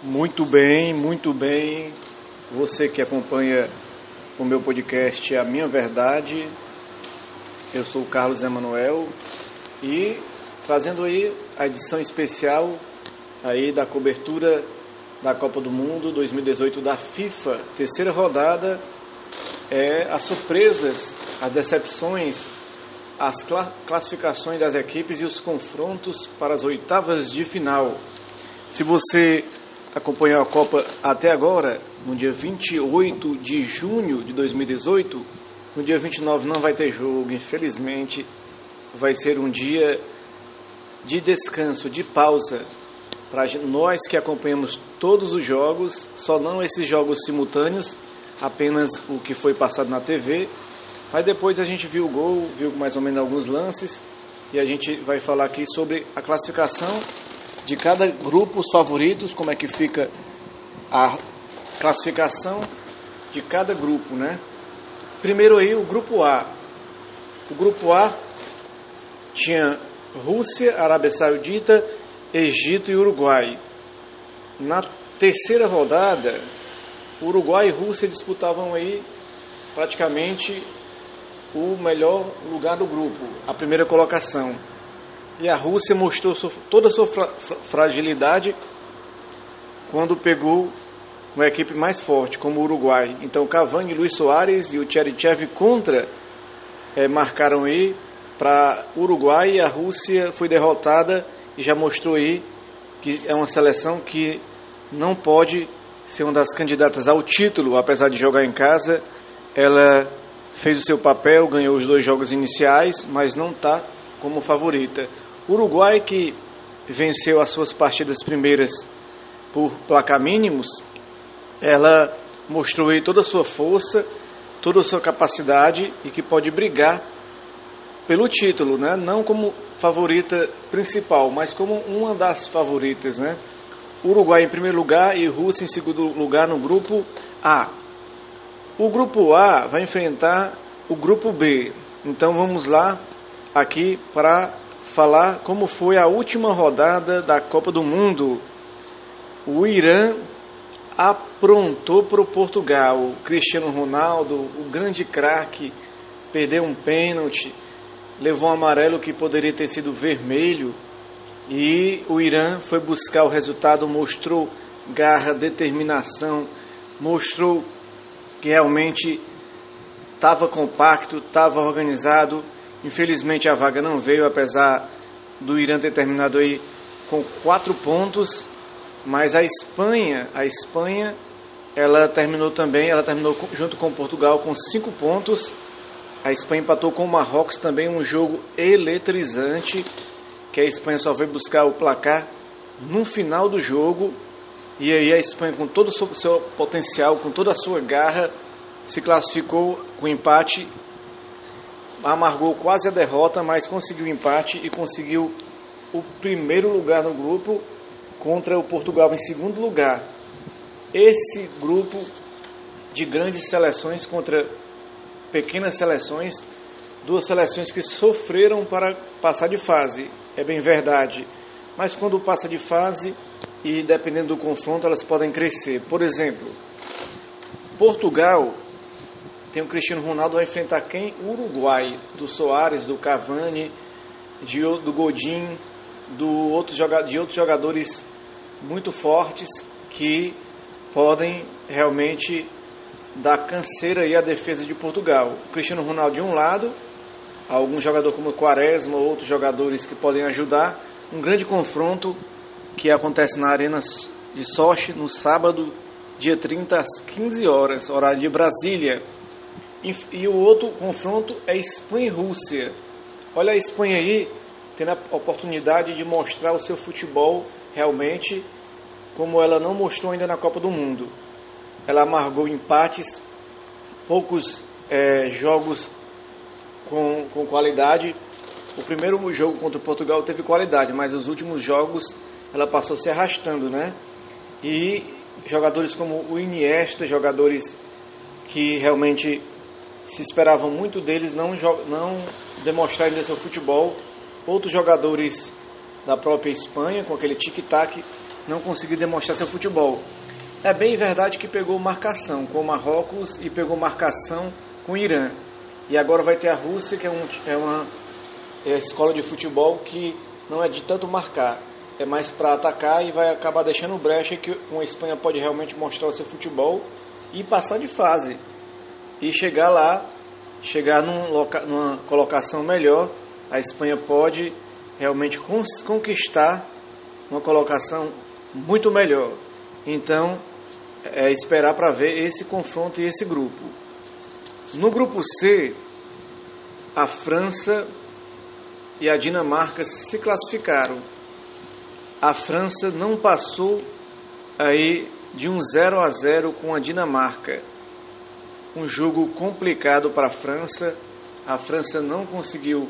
Muito bem, muito bem. Você que acompanha o meu podcast A Minha Verdade, eu sou o Carlos Emanuel e trazendo aí a edição especial aí da cobertura da Copa do Mundo 2018 da FIFA, terceira rodada, é as surpresas, as decepções, as classificações das equipes e os confrontos para as oitavas de final. Se você acompanhou a Copa até agora, no dia 28 de junho de 2018, no dia 29 não vai ter jogo, infelizmente. Vai ser um dia de descanso, de pausa, para nós que acompanhamos todos os jogos, só não esses jogos simultâneos, apenas o que foi passado na TV. Mas depois a gente viu o gol, viu mais ou menos alguns lances, e a gente vai falar aqui sobre a classificação de cada grupo, os favoritos, como é que fica a classificação de cada grupo, né? Primeiro aí o grupo A. O grupo A tinha Rússia, Arábia Saudita, Egito e Uruguai. Na terceira rodada, Uruguai e Rússia disputavam aí praticamente o melhor lugar do grupo, a primeira colocação. E a Rússia mostrou toda a sua fragilidade quando pegou uma equipe mais forte, como o Uruguai. Então Cavani, Luiz Soares e o Tcherichev contra é, marcaram aí para Uruguai e a Rússia foi derrotada e já mostrou aí que é uma seleção que não pode ser uma das candidatas ao título, apesar de jogar em casa. Ela fez o seu papel, ganhou os dois jogos iniciais, mas não está como favorita. Uruguai, que venceu as suas partidas primeiras por placar mínimos, ela mostrou aí toda a sua força, toda a sua capacidade e que pode brigar pelo título, né? Não como favorita principal, mas como uma das favoritas, né? Uruguai em primeiro lugar e Rússia em segundo lugar no grupo A. O grupo A vai enfrentar o grupo B. Então vamos lá aqui para falar como foi a última rodada da Copa do Mundo. O Irã aprontou para o Portugal. Cristiano Ronaldo, o grande craque, perdeu um pênalti, levou um amarelo que poderia ter sido vermelho. E o Irã foi buscar o resultado, mostrou garra, determinação, mostrou que realmente estava compacto, estava organizado Infelizmente a vaga não veio, apesar do Irã ter terminado aí com quatro pontos, mas a Espanha, a Espanha, ela terminou também, ela terminou junto com Portugal com cinco pontos. A Espanha empatou com o Marrocos também um jogo eletrizante, que a Espanha só veio buscar o placar no final do jogo. E aí a Espanha, com todo o seu potencial, com toda a sua garra, se classificou com empate amargou quase a derrota, mas conseguiu empate e conseguiu o primeiro lugar no grupo contra o Portugal em segundo lugar. Esse grupo de grandes seleções contra pequenas seleções, duas seleções que sofreram para passar de fase, é bem verdade. Mas quando passa de fase e dependendo do confronto, elas podem crescer. Por exemplo, Portugal tem o Cristiano Ronaldo vai enfrentar quem? O Uruguai, do Soares, do Cavani, de, do Godin, do outro, de outros jogadores muito fortes que podem realmente dar canseira aí à defesa de Portugal. O Cristiano Ronaldo de um lado, algum jogador como o Quaresma, outros jogadores que podem ajudar. Um grande confronto que acontece na Arena de Sochi no sábado, dia 30 às 15 horas, horário de Brasília. E, o outro confronto é Espanha e Rússia. Olha a Espanha aí tendo a oportunidade de mostrar o seu futebol realmente como ela não mostrou ainda na Copa do Mundo. Ela amargou empates, poucos é, jogos com, com qualidade. O primeiro jogo contra Portugal teve qualidade, mas os últimos jogos ela passou se arrastando, né? E jogadores como o Iniesta, jogadores que realmente se esperavam muito deles não, não demonstrar ainda seu futebol. Outros jogadores da própria Espanha, com aquele tic-tac, não conseguir demonstrar seu futebol. É bem verdade que pegou marcação com o Marrocos e pegou marcação com o Irã. E agora vai ter a Rússia, que é, um, é uma é escola de futebol que não é de tanto marcar, é mais para atacar e vai acabar deixando brecha que a Espanha pode realmente mostrar o seu futebol e passar de fase. E chegar lá, chegar num loca, numa colocação melhor, a Espanha pode realmente conquistar uma colocação muito melhor. Então, é esperar para ver esse confronto e esse grupo. No grupo C, a França e a Dinamarca se classificaram. A França não passou aí de um 0 a 0 com a Dinamarca. Um jogo complicado para a França. A França não conseguiu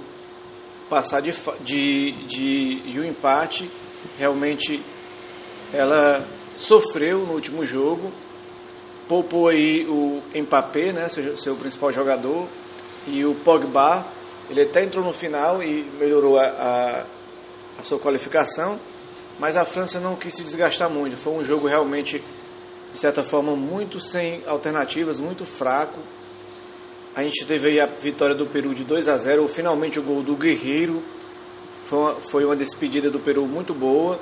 passar de, de, de, de um empate. Realmente ela sofreu no último jogo, poupou aí o Mbappé, né, seu, seu principal jogador, e o Pogba, ele até entrou no final e melhorou a, a, a sua qualificação, mas a França não quis se desgastar muito, foi um jogo realmente, de certa forma, muito sem alternativas, muito fraco, a gente teve a vitória do Peru de 2 a 0, finalmente o gol do Guerreiro, foi uma, foi uma despedida do Peru muito boa,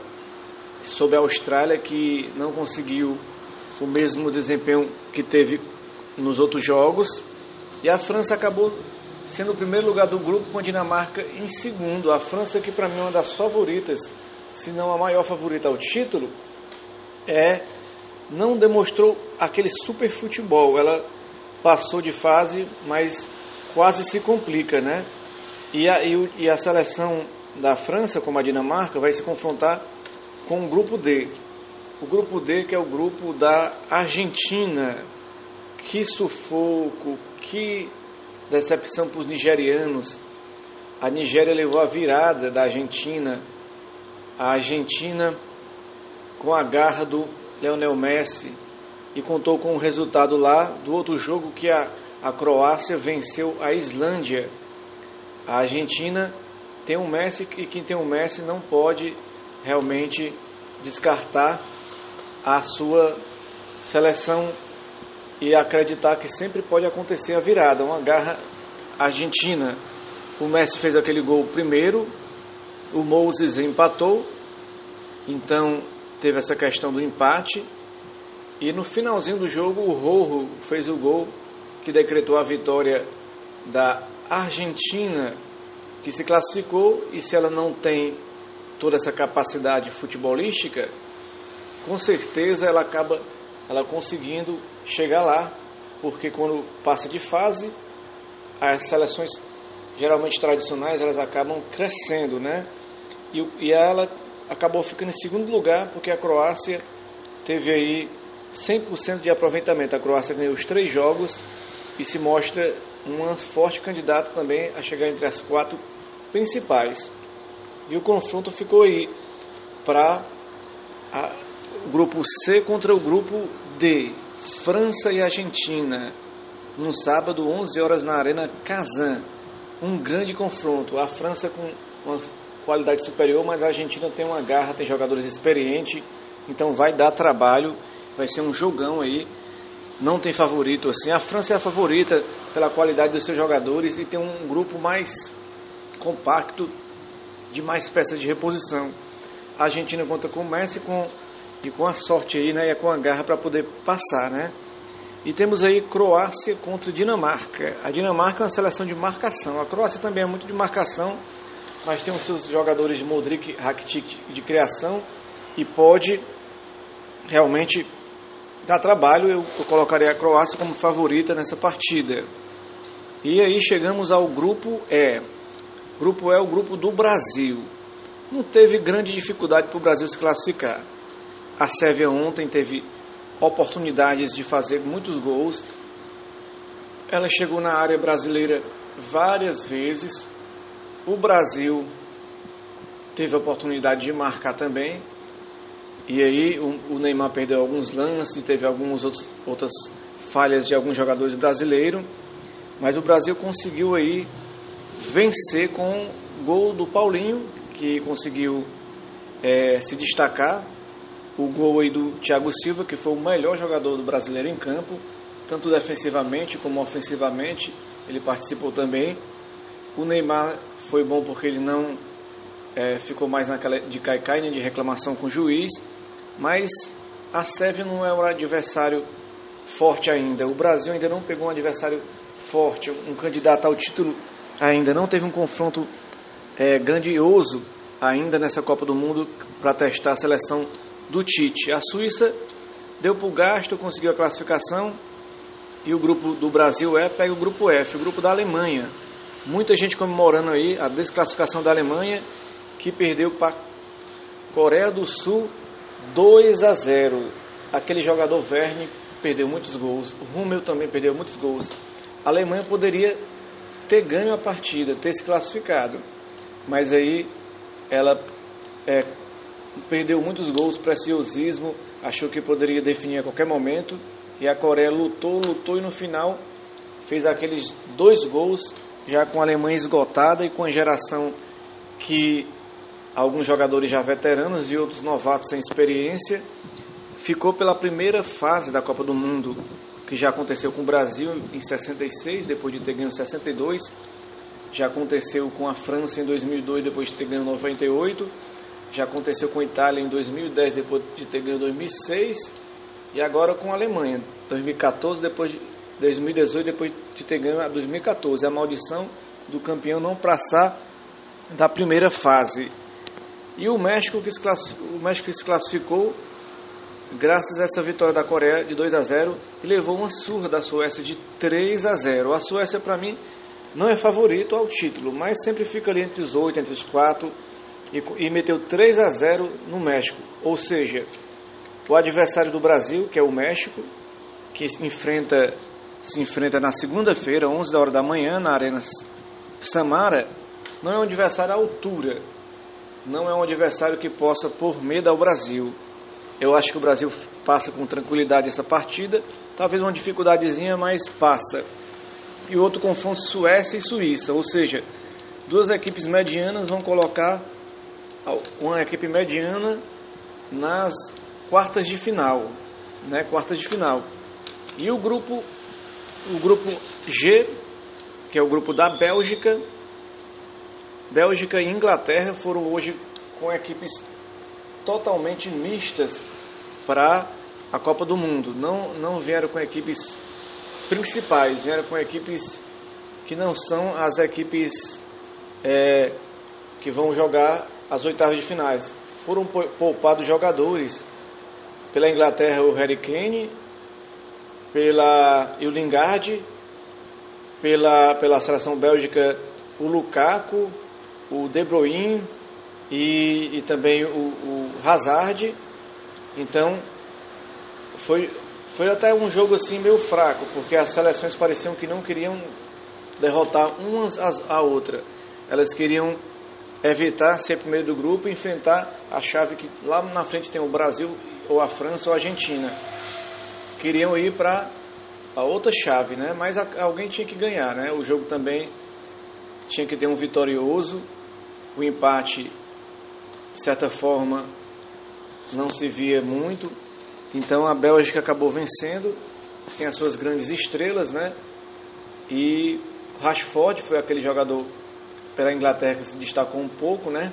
sobre a Austrália que não conseguiu o mesmo desempenho que teve nos outros jogos. E a França acabou sendo o primeiro lugar do grupo com a Dinamarca em segundo. A França, que para mim é uma das favoritas, se não a maior favorita ao título, é não demonstrou aquele super futebol. Ela passou de fase, mas quase se complica, né? E a, e a seleção da França, como a Dinamarca, vai se confrontar com o grupo D. O grupo D, que é o grupo da Argentina. Que sufoco, que decepção para os nigerianos. A Nigéria levou a virada da Argentina. A Argentina, com a garra do Leonel Messi, e contou com o resultado lá do outro jogo que a, a Croácia venceu a Islândia. A Argentina tem um Messi e quem tem um Messi não pode realmente descartar a sua seleção e acreditar que sempre pode acontecer a virada, uma garra argentina. O Messi fez aquele gol primeiro, o Moses empatou, então teve essa questão do empate. E no finalzinho do jogo, o Rojo fez o gol que decretou a vitória da Argentina, que se classificou e se ela não tem toda essa capacidade futebolística, com certeza ela acaba ela conseguindo chegar lá, porque quando passa de fase, as seleções geralmente tradicionais elas acabam crescendo, né? E, e ela acabou ficando em segundo lugar porque a Croácia teve aí 100% de aproveitamento. A Croácia ganhou os três jogos e se mostra uma forte candidata também a chegar entre as quatro principais. E o confronto ficou aí para o grupo C contra o grupo D, França e Argentina, no sábado, 11 horas na Arena Kazan. Um grande confronto. A França com uma qualidade superior, mas a Argentina tem uma garra, tem jogadores experientes, então vai dar trabalho, vai ser um jogão aí. Não tem favorito assim. A França é a favorita pela qualidade dos seus jogadores e tem um grupo mais compacto de mais peças de reposição. A Argentina conta com o Messi com, e com a sorte aí, né, e com a garra para poder passar, né? E temos aí Croácia contra Dinamarca. A Dinamarca é uma seleção de marcação. A Croácia também é muito de marcação, mas tem os seus jogadores de Modric, Rakitic de criação e pode realmente dar trabalho. Eu, eu colocaria a Croácia como favorita nessa partida. E aí chegamos ao grupo E. Grupo E é o grupo do Brasil. Não teve grande dificuldade para o Brasil se classificar. A Sérvia ontem teve oportunidades de fazer muitos gols. Ela chegou na área brasileira várias vezes. O Brasil teve a oportunidade de marcar também. E aí o, Neymar perdeu alguns lances, teve algumas outras falhas de alguns jogadores brasileiros. Mas o Brasil conseguiu aí vencer com o gol do Paulinho, que conseguiu é, se destacar o gol aí do Thiago Silva, que foi o melhor jogador do brasileiro em campo, tanto defensivamente como ofensivamente, ele participou também. O Neymar foi bom porque ele não é, ficou mais naquela de caicai, de reclamação com o juiz, mas a Sérvia não é um adversário forte ainda. O Brasil ainda não pegou um adversário forte, um candidato ao título ainda não teve um confronto é, grandioso ainda nessa Copa do Mundo para testar a seleção do Tite. A Suíça deu para o gasto, conseguiu a classificação e o grupo do Brasil é pega o grupo F, o grupo da Alemanha. Muita gente comemorando aí a desclassificação da Alemanha que perdeu para Coreia do Sul 2 a 0. Aquele jogador Verne perdeu muitos gols, Rummel também perdeu muitos gols. A Alemanha poderia ter ganho a partida, ter se classificado, mas aí ela é, perdeu muitos gols, preciosismo, achou que poderia definir a qualquer momento e a Coreia lutou, lutou e no final fez aqueles dois gols já com a Alemanha esgotada e com a geração que alguns jogadores já veteranos e outros novatos sem experiência ficou pela primeira fase da Copa do Mundo que já aconteceu com o Brasil em 66 depois de ter ganho 62 já aconteceu com a França em 2002 depois de ter ganho 98 já aconteceu com a Itália em 2010 depois de ter ganho 2006 e agora com a Alemanha, 2014 depois de 2018 depois de ter ganho a 2014, a maldição do campeão não passar da primeira fase. E o México que se, o México se classificou graças a essa vitória da Coreia de 2 a 0 e levou uma surra da Suécia de 3 a 0. A Suécia para mim não é favorito ao título, mas sempre fica ali entre os oito, entre os quatro e, e meteu 3 a 0 no México. Ou seja, o adversário do Brasil, que é o México, que enfrenta, se enfrenta na segunda-feira, 11 horas da manhã, na Arena Samara, não é um adversário à altura, não é um adversário que possa pôr medo ao Brasil. Eu acho que o Brasil passa com tranquilidade essa partida, talvez uma dificuldadezinha, mas passa. E outro confronto Suécia e Suíça, ou seja, duas equipes medianas vão colocar uma equipe mediana nas quartas de final, né? Quartas de final. E o grupo o grupo G, que é o grupo da Bélgica, Bélgica e Inglaterra foram hoje com equipes totalmente mistas para a Copa do Mundo. Não não vieram com equipes principais, vieram com equipes que não são as equipes é, que vão jogar as oitavas de finais. Foram poupados jogadores pela Inglaterra o Harry Kane, pela o Lingard, pela, pela seleção bélgica o Lukaku, o De Bruyne e, e também o, o Hazard. Então foi, foi até um jogo assim meio fraco, porque as seleções pareciam que não queriam derrotar umas a outra. Elas queriam evitar ser primeiro do grupo e enfrentar a chave que lá na frente tem o Brasil ou a França ou a Argentina. Queriam ir para a outra chave, né? Mas alguém tinha que ganhar, né? O jogo também tinha que ter um vitorioso. O empate, de certa forma, não se via muito. Então a Bélgica acabou vencendo, sem as suas grandes estrelas, né? E Rashford foi aquele jogador pela Inglaterra que se destacou um pouco, né?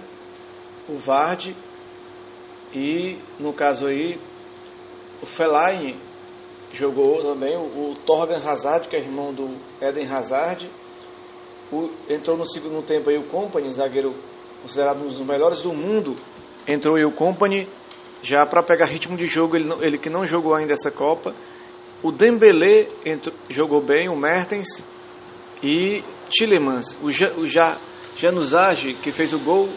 O Vardy e no caso aí, o Fellaini jogou também, o, o Torgan Hazard, que é irmão do Eden Hazard. O, entrou no segundo tempo aí o Company, zagueiro considerado um dos melhores do mundo. Entrou aí o Company, já para pegar ritmo de jogo, ele, ele que não jogou ainda essa Copa. O Dembélé entrou, jogou bem, o Mertens e Tillemans, o, ja, o ja, Januzaj, que fez o gol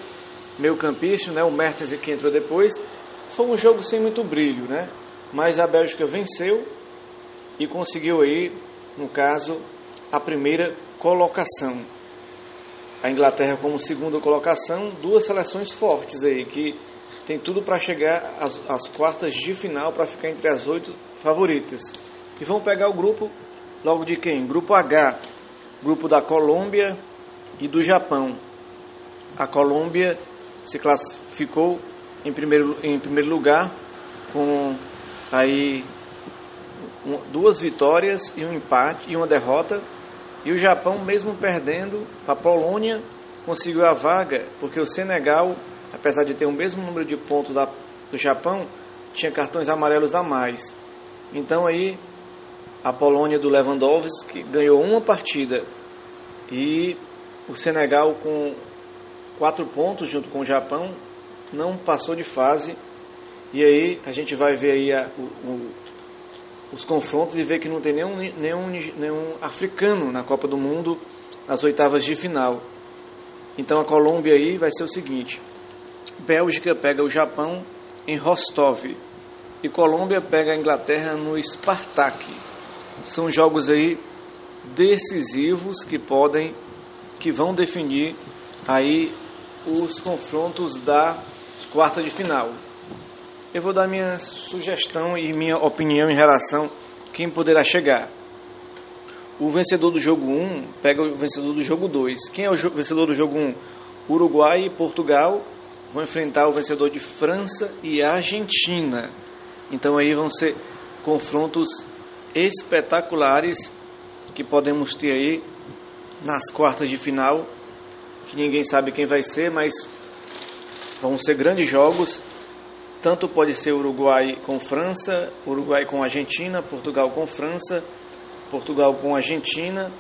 meio campista, né, o Mertens que entrou depois, foi um jogo sem muito brilho, né? Mas a Bélgica venceu e conseguiu aí, no caso, a primeira colocação. A Inglaterra como segunda colocação, duas seleções fortes aí que tem tudo para chegar às, às, quartas de final para ficar entre as oito favoritas. E vão pegar o grupo logo de quem? Grupo H, grupo da Colômbia e do Japão. A Colômbia se classificou em primeiro, em primeiro lugar com aí duas vitórias e um empate e uma derrota. E o Japão, mesmo perdendo, a Polônia conseguiu a vaga, porque o Senegal, apesar de ter o mesmo número de pontos da, do Japão, tinha cartões amarelos a mais. Então aí a Polônia do Lewandowski ganhou uma partida e o Senegal com quatro pontos junto com o Japão não passou de fase e aí a gente vai ver aí a, o, o, os confrontos e ver que não tem nenhum, nenhum, nenhum africano na Copa do Mundo nas oitavas de final. Então a Colômbia aí vai ser o seguinte: Bélgica pega o Japão em Rostov e Colômbia pega a Inglaterra no Spartak. São jogos aí decisivos que podem que vão definir aí os confrontos da quarta de final. Eu vou dar minha sugestão e minha opinião em relação a quem poderá chegar. O vencedor do jogo 1 pega o vencedor do jogo 2. Quem é o vencedor do jogo 1? Uruguai e Portugal vão enfrentar o vencedor de França e Argentina. Então aí vão ser confrontos espetaculares que podemos ter aí nas quartas de final, que ninguém sabe quem vai ser, mas vão ser grandes jogos. Tanto pode ser Uruguai com França, Uruguai com Argentina, Portugal com França, Portugal com Argentina.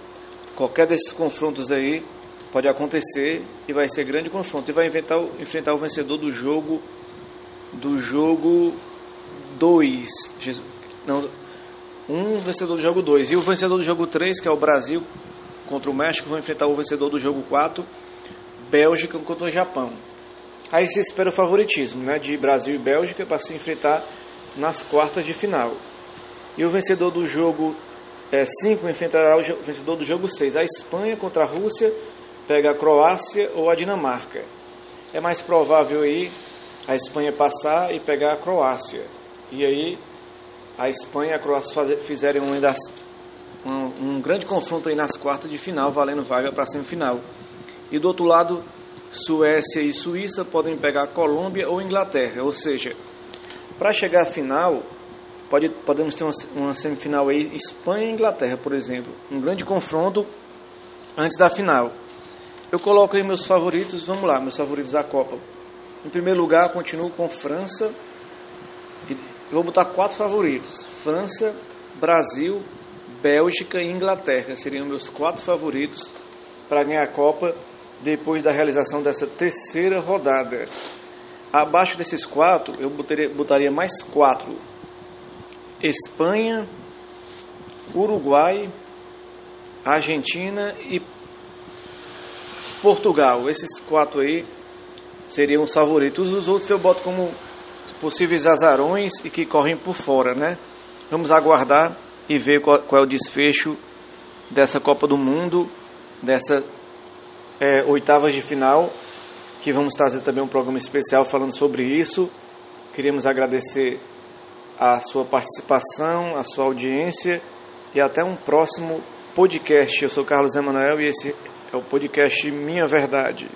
Qualquer desses confrontos aí pode acontecer e vai ser grande confronto. E vai enfrentar, enfrentar o vencedor do jogo do jogo 2. Não, um vencedor do jogo 2. E o vencedor do jogo 3, que é o Brasil contra o México, vai enfrentar o vencedor do jogo 4, Bélgica contra o Japão. Aí se espera o favoritismo né, de Brasil e Bélgica para se enfrentar nas quartas de final. E o vencedor do jogo 5 é, enfrentará o vencedor do jogo 6. A Espanha contra a Rússia pega a Croácia ou a Dinamarca. É mais provável aí a Espanha passar e pegar a Croácia. E aí a Espanha e a Croácia fizerem um, um, um grande confronto aí nas quartas de final, valendo vaga para a semifinal. E do outro lado, Suécia e Suíça podem pegar Colômbia ou Inglaterra. Ou seja, para chegar à final, pode, podemos ter uma, uma semifinal aí, Espanha e Inglaterra, por exemplo. Um grande confronto antes da final. Eu coloco aí meus favoritos, vamos lá, meus favoritos da Copa. Em primeiro lugar, continuo com França vou botar quatro favoritos: França, Brasil, Bélgica e Inglaterra. Seriam meus quatro favoritos para ganhar a Copa depois da realização dessa terceira rodada. Abaixo desses quatro, eu botaria, botaria mais quatro: Espanha, Uruguai, Argentina e Portugal. Esses quatro aí seriam os favoritos. Os outros eu boto como possíveis azarões e que correm por fora, né? Vamos aguardar e ver qual, qual é o desfecho dessa Copa do Mundo, dessa é, oitavas de final, que vamos trazer também um programa especial falando sobre isso. Queríamos agradecer a sua participação, a sua audiência e até um próximo podcast. Eu sou Carlos Emanuel e esse é o podcast Minha Verdade.